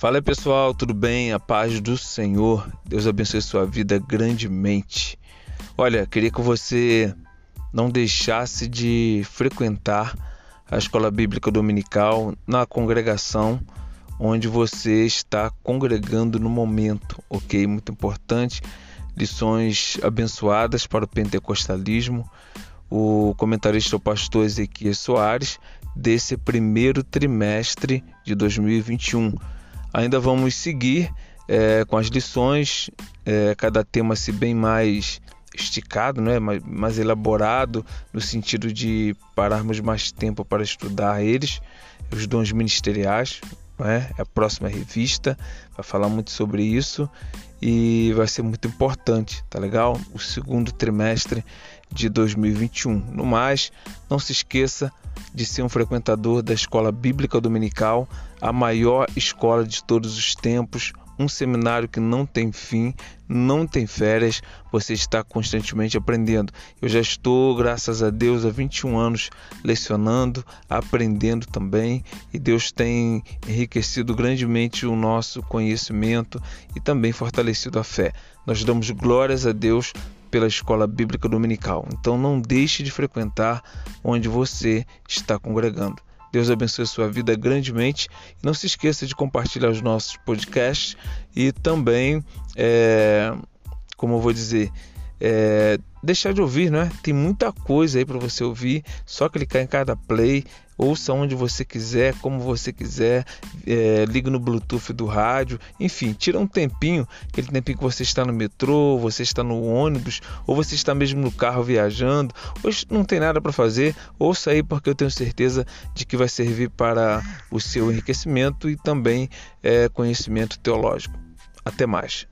Fala pessoal, tudo bem? A paz do Senhor. Deus abençoe sua vida grandemente. Olha, queria que você não deixasse de frequentar a escola bíblica dominical na congregação onde você está congregando no momento, ok? Muito importante. Lições abençoadas para o pentecostalismo. O comentarista o pastor Ezequiel Soares desse primeiro trimestre de 2021 Ainda vamos seguir é, com as lições, é, cada tema se bem mais esticado, né? mais, mais elaborado, no sentido de pararmos mais tempo para estudar eles, os dons ministeriais. É? A próxima revista vai falar muito sobre isso e vai ser muito importante, tá legal? O segundo trimestre de 2021. No mais, não se esqueça de ser um frequentador da Escola Bíblica Dominical, a maior escola de todos os tempos, um seminário que não tem fim, não tem férias, você está constantemente aprendendo. Eu já estou, graças a Deus, há 21 anos lecionando, aprendendo também, e Deus tem enriquecido grandemente o nosso conhecimento e também fortalecido a fé. Nós damos glórias a Deus pela escola bíblica dominical. Então não deixe de frequentar onde você está congregando. Deus abençoe a sua vida grandemente. Não se esqueça de compartilhar os nossos podcasts e também, é, como eu vou dizer, é, deixar de ouvir, né? Tem muita coisa aí para você ouvir. Só clicar em cada play, ouça onde você quiser, como você quiser, é, liga no Bluetooth do rádio, enfim, tira um tempinho, aquele tempinho que você está no metrô, você está no ônibus, ou você está mesmo no carro viajando, hoje não tem nada para fazer, ouça aí porque eu tenho certeza de que vai servir para o seu enriquecimento e também é, conhecimento teológico. Até mais.